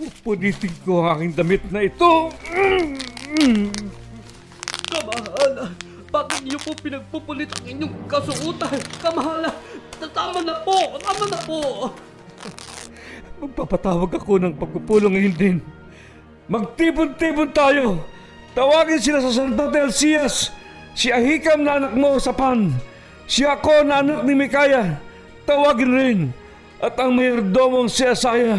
Punitin ko ang aking damit na ito. Kamahala, bakit niyo po pinagpupulit ang inyong kasuotan? Kamahala, tama na po, tama na po. Magpapatawag ako ng pagpupulong ngayon din. Magtipon-tipon tayo. Tawagin sila sa Santa Elsias. Si Ahikam na anak mo sa Pan. Si ako na anak ni Mikaya. Tawagin rin. At ang mayrodomong si Asaya.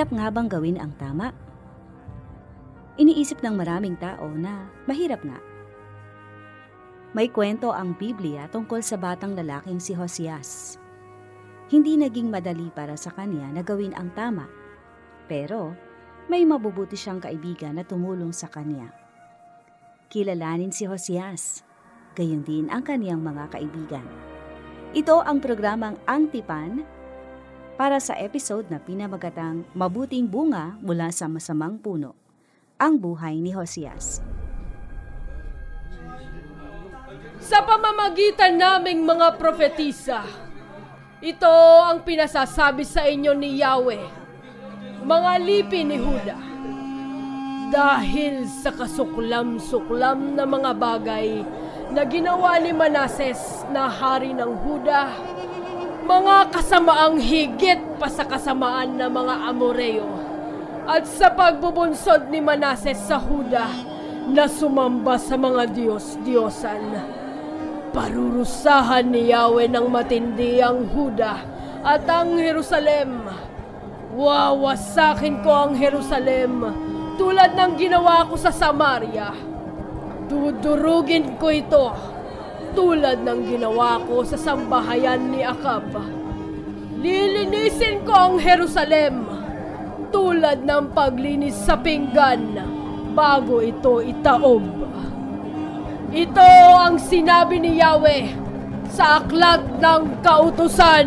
Mahirap nga bang gawin ang tama? Iniisip ng maraming tao na mahirap nga. May kwento ang Biblia tungkol sa batang lalaking si Hosias. Hindi naging madali para sa kanya na gawin ang tama. Pero may mabubuti siyang kaibigan na tumulong sa kanya. Kilalanin si Hosias, gayon din ang kaniyang mga kaibigan. Ito ang programang Antipan para sa episode na pinamagatang Mabuting Bunga mula sa Masamang Puno, ang buhay ni Hosias. Sa pamamagitan naming mga profetisa, ito ang pinasasabi sa inyo ni Yahweh, mga lipi ni Huda. Dahil sa kasuklam-suklam na mga bagay na ginawa ni Manases na hari ng Huda, mga kasamaang higit pa sa kasamaan ng mga Amoreo, at sa pagbubunsod ni Manases sa Huda na sumamba sa mga Diyos-Diyosan. Parurusahan ni Yahweh ng matindi ang Huda at ang Jerusalem. Wawasakin ko ang Jerusalem tulad ng ginawa ko sa Samaria. Dudurugin ko ito tulad ng ginawa ko sa sambahayan ni Akab. Lilinisin ko ang Jerusalem tulad ng paglinis sa pinggan bago ito itaob. Ito ang sinabi ni Yahweh sa aklat ng kautusan.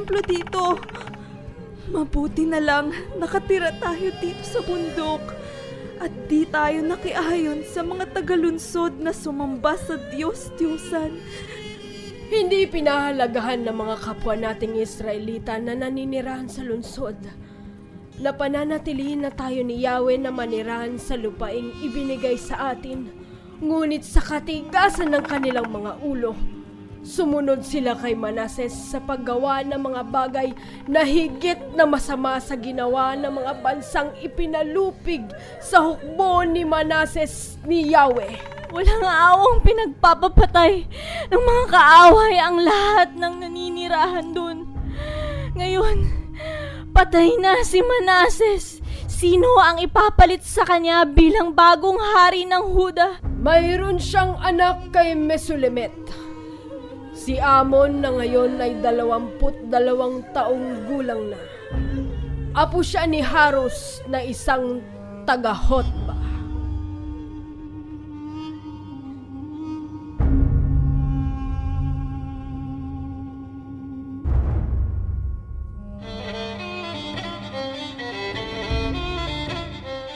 Templo dito. Mabuti na lang nakatira tayo dito sa bundok at di tayo nakiayon sa mga tagalunsod na sumamba sa Diyos-Diyosan. Hindi pinahalagahan ng mga kapwa nating Israelita na naninirahan sa lungsod. Na pananatilihin na tayo ni Yahweh na manirahan sa lupaing ibinigay sa atin. Ngunit sa katigasan ng kanilang mga ulo, sumunod sila kay Manases sa paggawa ng mga bagay na higit na masama sa ginawa ng mga bansang ipinalupig sa hukbo ni Manases ni Yahweh. Walang awang pinagpapapatay ng mga kaaway ang lahat ng naninirahan doon. Ngayon, patay na si Manases. Sino ang ipapalit sa kanya bilang bagong hari ng Huda? Mayroon siyang anak kay Mesulemet. Si Amon na ngayon ay dalawamput dalawang taong gulang na. Apo siya ni Haros na isang taga-Hotba.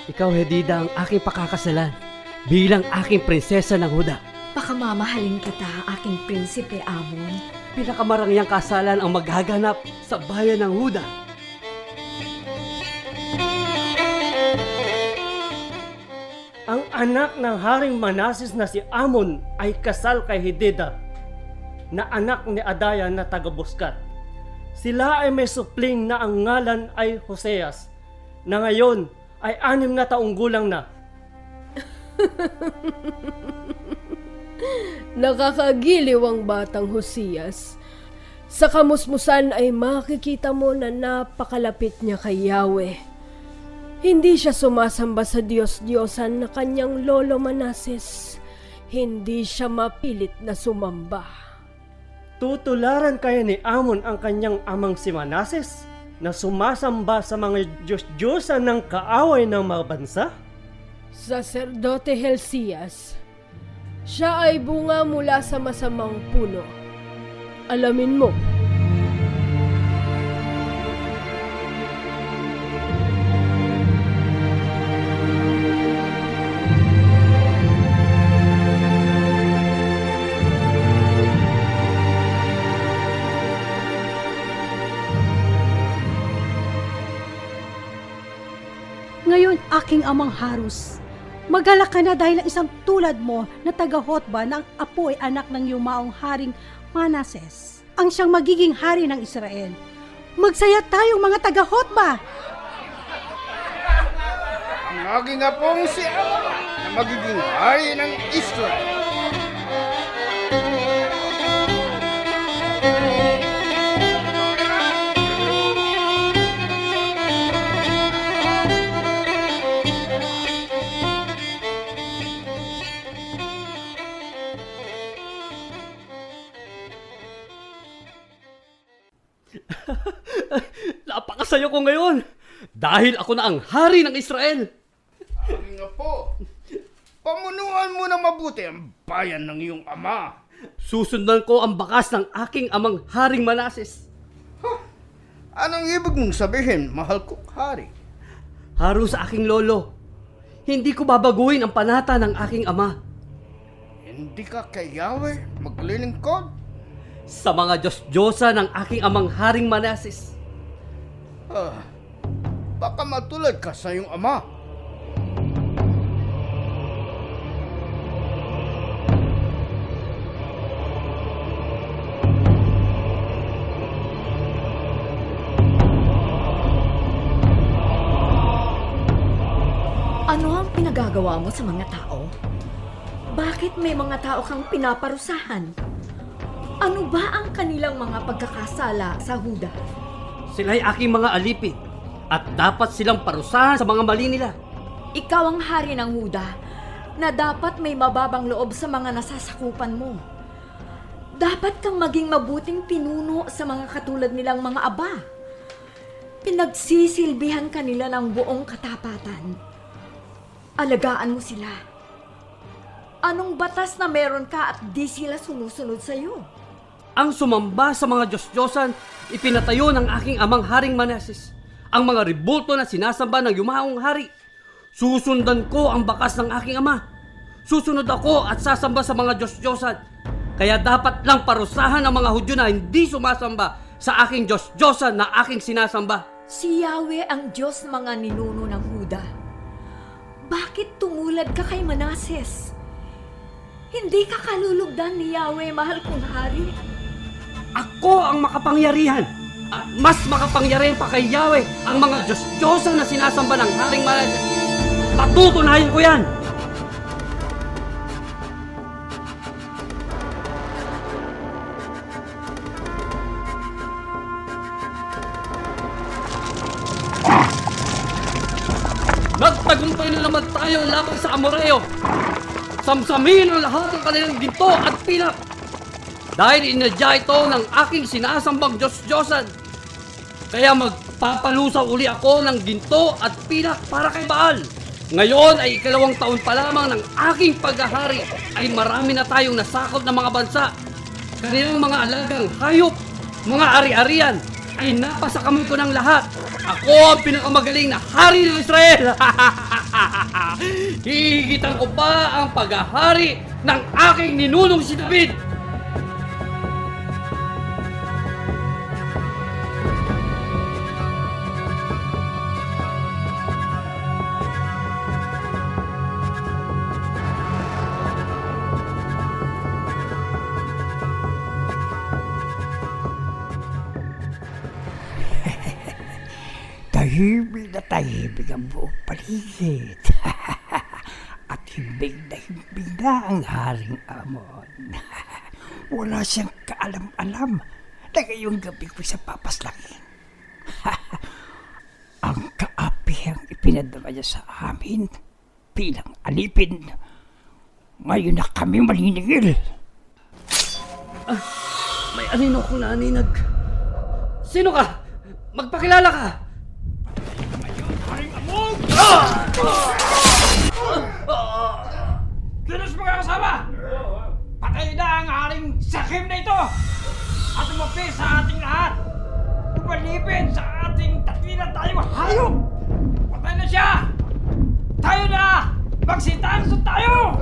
Ikaw, Hedida, ang aking pakakasalan bilang aking prinsesa ng Huda. Pakamamahalin kita, aking prinsipe Amon. Pinakamarangyang kasalan ang maghaganap sa bayan ng Huda. Ang anak ng Haring Manasis na si Amon ay kasal kay Hideda, na anak ni Adaya na taga-Buskat. Sila ay may supling na ang ngalan ay Hoseas, na ngayon ay anim na taong gulang na. Nakakagiliw ang batang Hosiyas. Sa kamusmusan ay makikita mo na napakalapit niya kay Yahweh. Hindi siya sumasamba sa Diyos-Diyosan na kanyang lolo Manases. Hindi siya mapilit na sumamba. Tutularan kaya ni Amon ang kanyang amang si Manases na sumasamba sa mga Diyos-Diyosan ng kaaway ng mga bansa? Sacerdote Helsias, siya ay bunga mula sa masamang puno. Alamin mo, Ngayon, aking amang Harus, magalak ka na dahil ang isang tulad mo na taga-Hotba na apo ay anak ng yumaong haring Manases, ang siyang magiging hari ng Israel. Magsaya tayong mga taga-Hotba! ang aking apong si Amon na magiging hari ng Israel. Napakasaya ko ngayon dahil ako na ang hari ng Israel. Aking apo, pamunuan mo na mabuti ang bayan ng iyong ama. Susundan ko ang bakas ng aking amang haring Manases. Anong ibig mong sabihin, mahal kong hari? Haro sa aking lolo. Hindi ko babaguhin ang panata ng aking ama. Hindi ka kay Yahweh maglilingkod? Sa mga Diyos-Diyosa ng aking amang haring Manases. Ah, baka matulad ka sa iyong ama. Ano ang pinagagawa mo sa mga tao? Bakit may mga tao kang pinaparusahan? Ano ba ang kanilang mga pagkakasala sa Huda? Sila'y aking mga alipin at dapat silang parusahan sa mga mali nila. Ikaw ang hari ng Huda na dapat may mababang loob sa mga nasasakupan mo. Dapat kang maging mabuting pinuno sa mga katulad nilang mga aba. Pinagsisilbihan kanila ng buong katapatan. Alagaan mo sila. Anong batas na meron ka at di sila sumusunod sa iyo? Ang sumamba sa mga Diyos-Diyosan, ipinatayo ng aking amang haring Manases. Ang mga ribulto na sinasamba ng yumaong hari. Susundan ko ang bakas ng aking ama. Susunod ako at sasamba sa mga Diyos-Diyosan. Kaya dapat lang parusahan ang mga Hudyo na hindi sumasamba sa aking Diyos-Diyosan na aking sinasamba. Si Yahweh ang Diyos ng mga ninuno ng Huda. Bakit tumulad ka kay Manases? Hindi ka kalulugdan ni Yahweh, mahal kong hari. Ako ang makapangyarihan. At mas makapangyarihan pa kay Yahweh ang mga Diyos-Diyosan na sinasamba ng Haring Manases. Patutunayan ko yan! Nagtagumpay na naman tayo laban sa Amoreo. Samsamin ang lahat ng kanilang ginto at pilak. Dahil inadya ito ng aking sinasambang Diyos-Diyosan. Kaya magpapalusaw uli ako ng ginto at pilak para kay Baal. Ngayon ay ikalawang taon pa lamang ng aking paghahari ay marami na tayong nasakop ng mga bansa. Kanilang mga alagang hayop, mga ari-arian ay napasa kamay ko ng lahat. Ako ang pinakamagaling na hari ng Israel. Hihigitan ko pa ang paghahari ng aking ninunong si David. Tahimik ang buong paligid. At himbing na himbing na ang Haring Amon. Wala siyang kaalam-alam na ngayong gabi ko sa papaslangin. ang kaapihang ipinadala niya sa amin bilang alipin. Ngayon na kami maniningil. May anino kong naninag. Sino ka? Magpakilala ka! Kilos mga kasama! Patay na ang haring sakim na ito! At umapi sa ating lahat! Umalipin sa ating tatwilan tayo hayop! Patay na siya! Tayo na! Magsitangso tayo!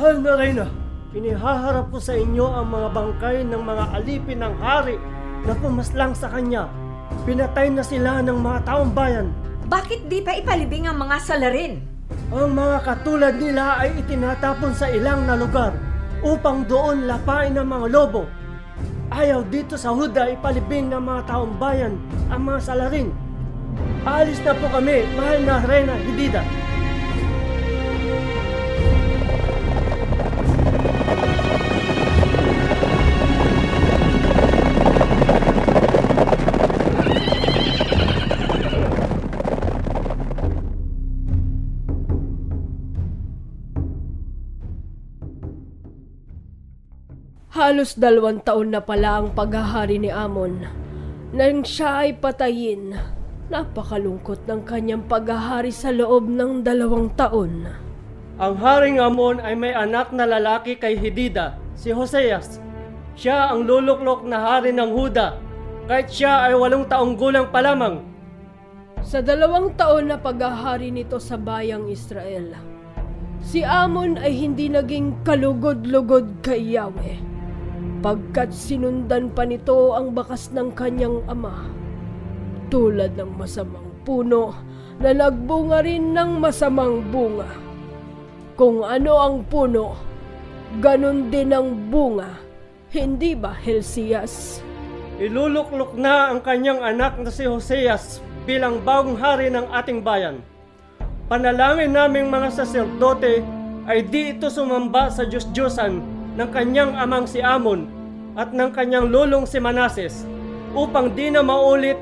Mahal na Reyna, inihaharap ko sa inyo ang mga bangkay ng mga alipin ng hari na pumaslang sa kanya. Pinatay na sila ng mga taong bayan. Bakit di pa ipalibing ang mga salarin? Ang mga katulad nila ay itinatapon sa ilang na lugar upang doon lapain ng mga lobo. Ayaw dito sa Huda ipalibing ng mga taong bayan ang mga salarin. Alis na po kami, mahal na Reyna Hidida. Halos dalawang taon na pala ang paghahari ni Amon. Nang siya ay patayin, napakalungkot ng kanyang paghahari sa loob ng dalawang taon. Ang Haring Amon ay may anak na lalaki kay Hidida, si Hoseas. Siya ang luluklok na hari ng Huda, kahit siya ay walong taong gulang pa lamang. Sa dalawang taon na paghahari nito sa bayang Israel, si Amon ay hindi naging kalugod-lugod kay Yahweh. Pagkat sinundan pa nito ang bakas ng kanyang ama. Tulad ng masamang puno na nagbunga rin ng masamang bunga. Kung ano ang puno, ganun din ang bunga. Hindi ba, Helsias? Iluluklok na ang kanyang anak na si Hoseas bilang bagong hari ng ating bayan. Panalangin naming mga saserdote ay di ito sumamba sa Diyos-Diyosan ng kanyang amang si Amon at ng kanyang lulong si Manases upang di na maulit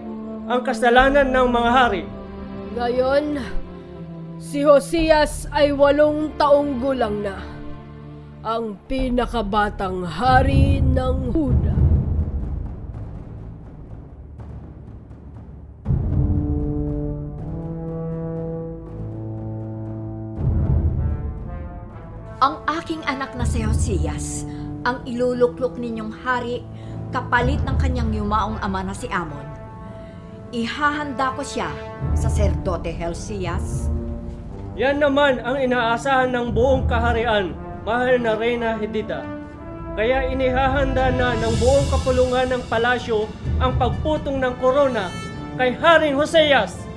ang kasalanan ng mga hari. Ngayon, si Hosias ay walong taong gulang na. Ang pinakabatang hari ng Huda. Aking anak na si Hosias, ang iluluklok ninyong hari kapalit ng kanyang yumaong ama na si Amon. Ihahanda ko siya sa Serdote Helsias. Yan naman ang inaasahan ng buong kaharian, mahal na Reyna Hedida. Kaya inihahanda na ng buong kapulungan ng palasyo ang pagputong ng korona kay Haring Hoseas.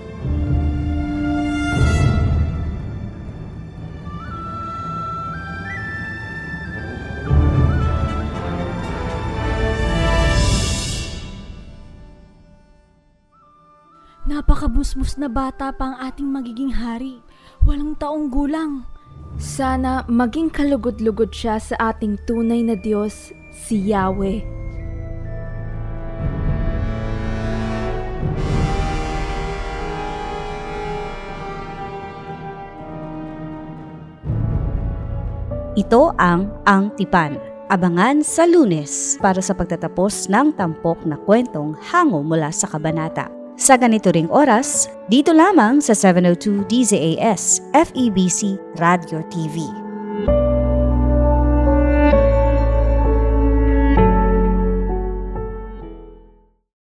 Napakabuti musmus na bata pa ang ating magiging hari. Walang taong gulang. Sana maging kalugod-lugod siya sa ating tunay na Diyos, si Yahweh. Ito ang Ang Tipan. Abangan sa lunes para sa pagtatapos ng tampok na kwentong hango mula sa kabanata. Sa ganito ring oras, dito lamang sa 702 DZAS FEBC Radio TV.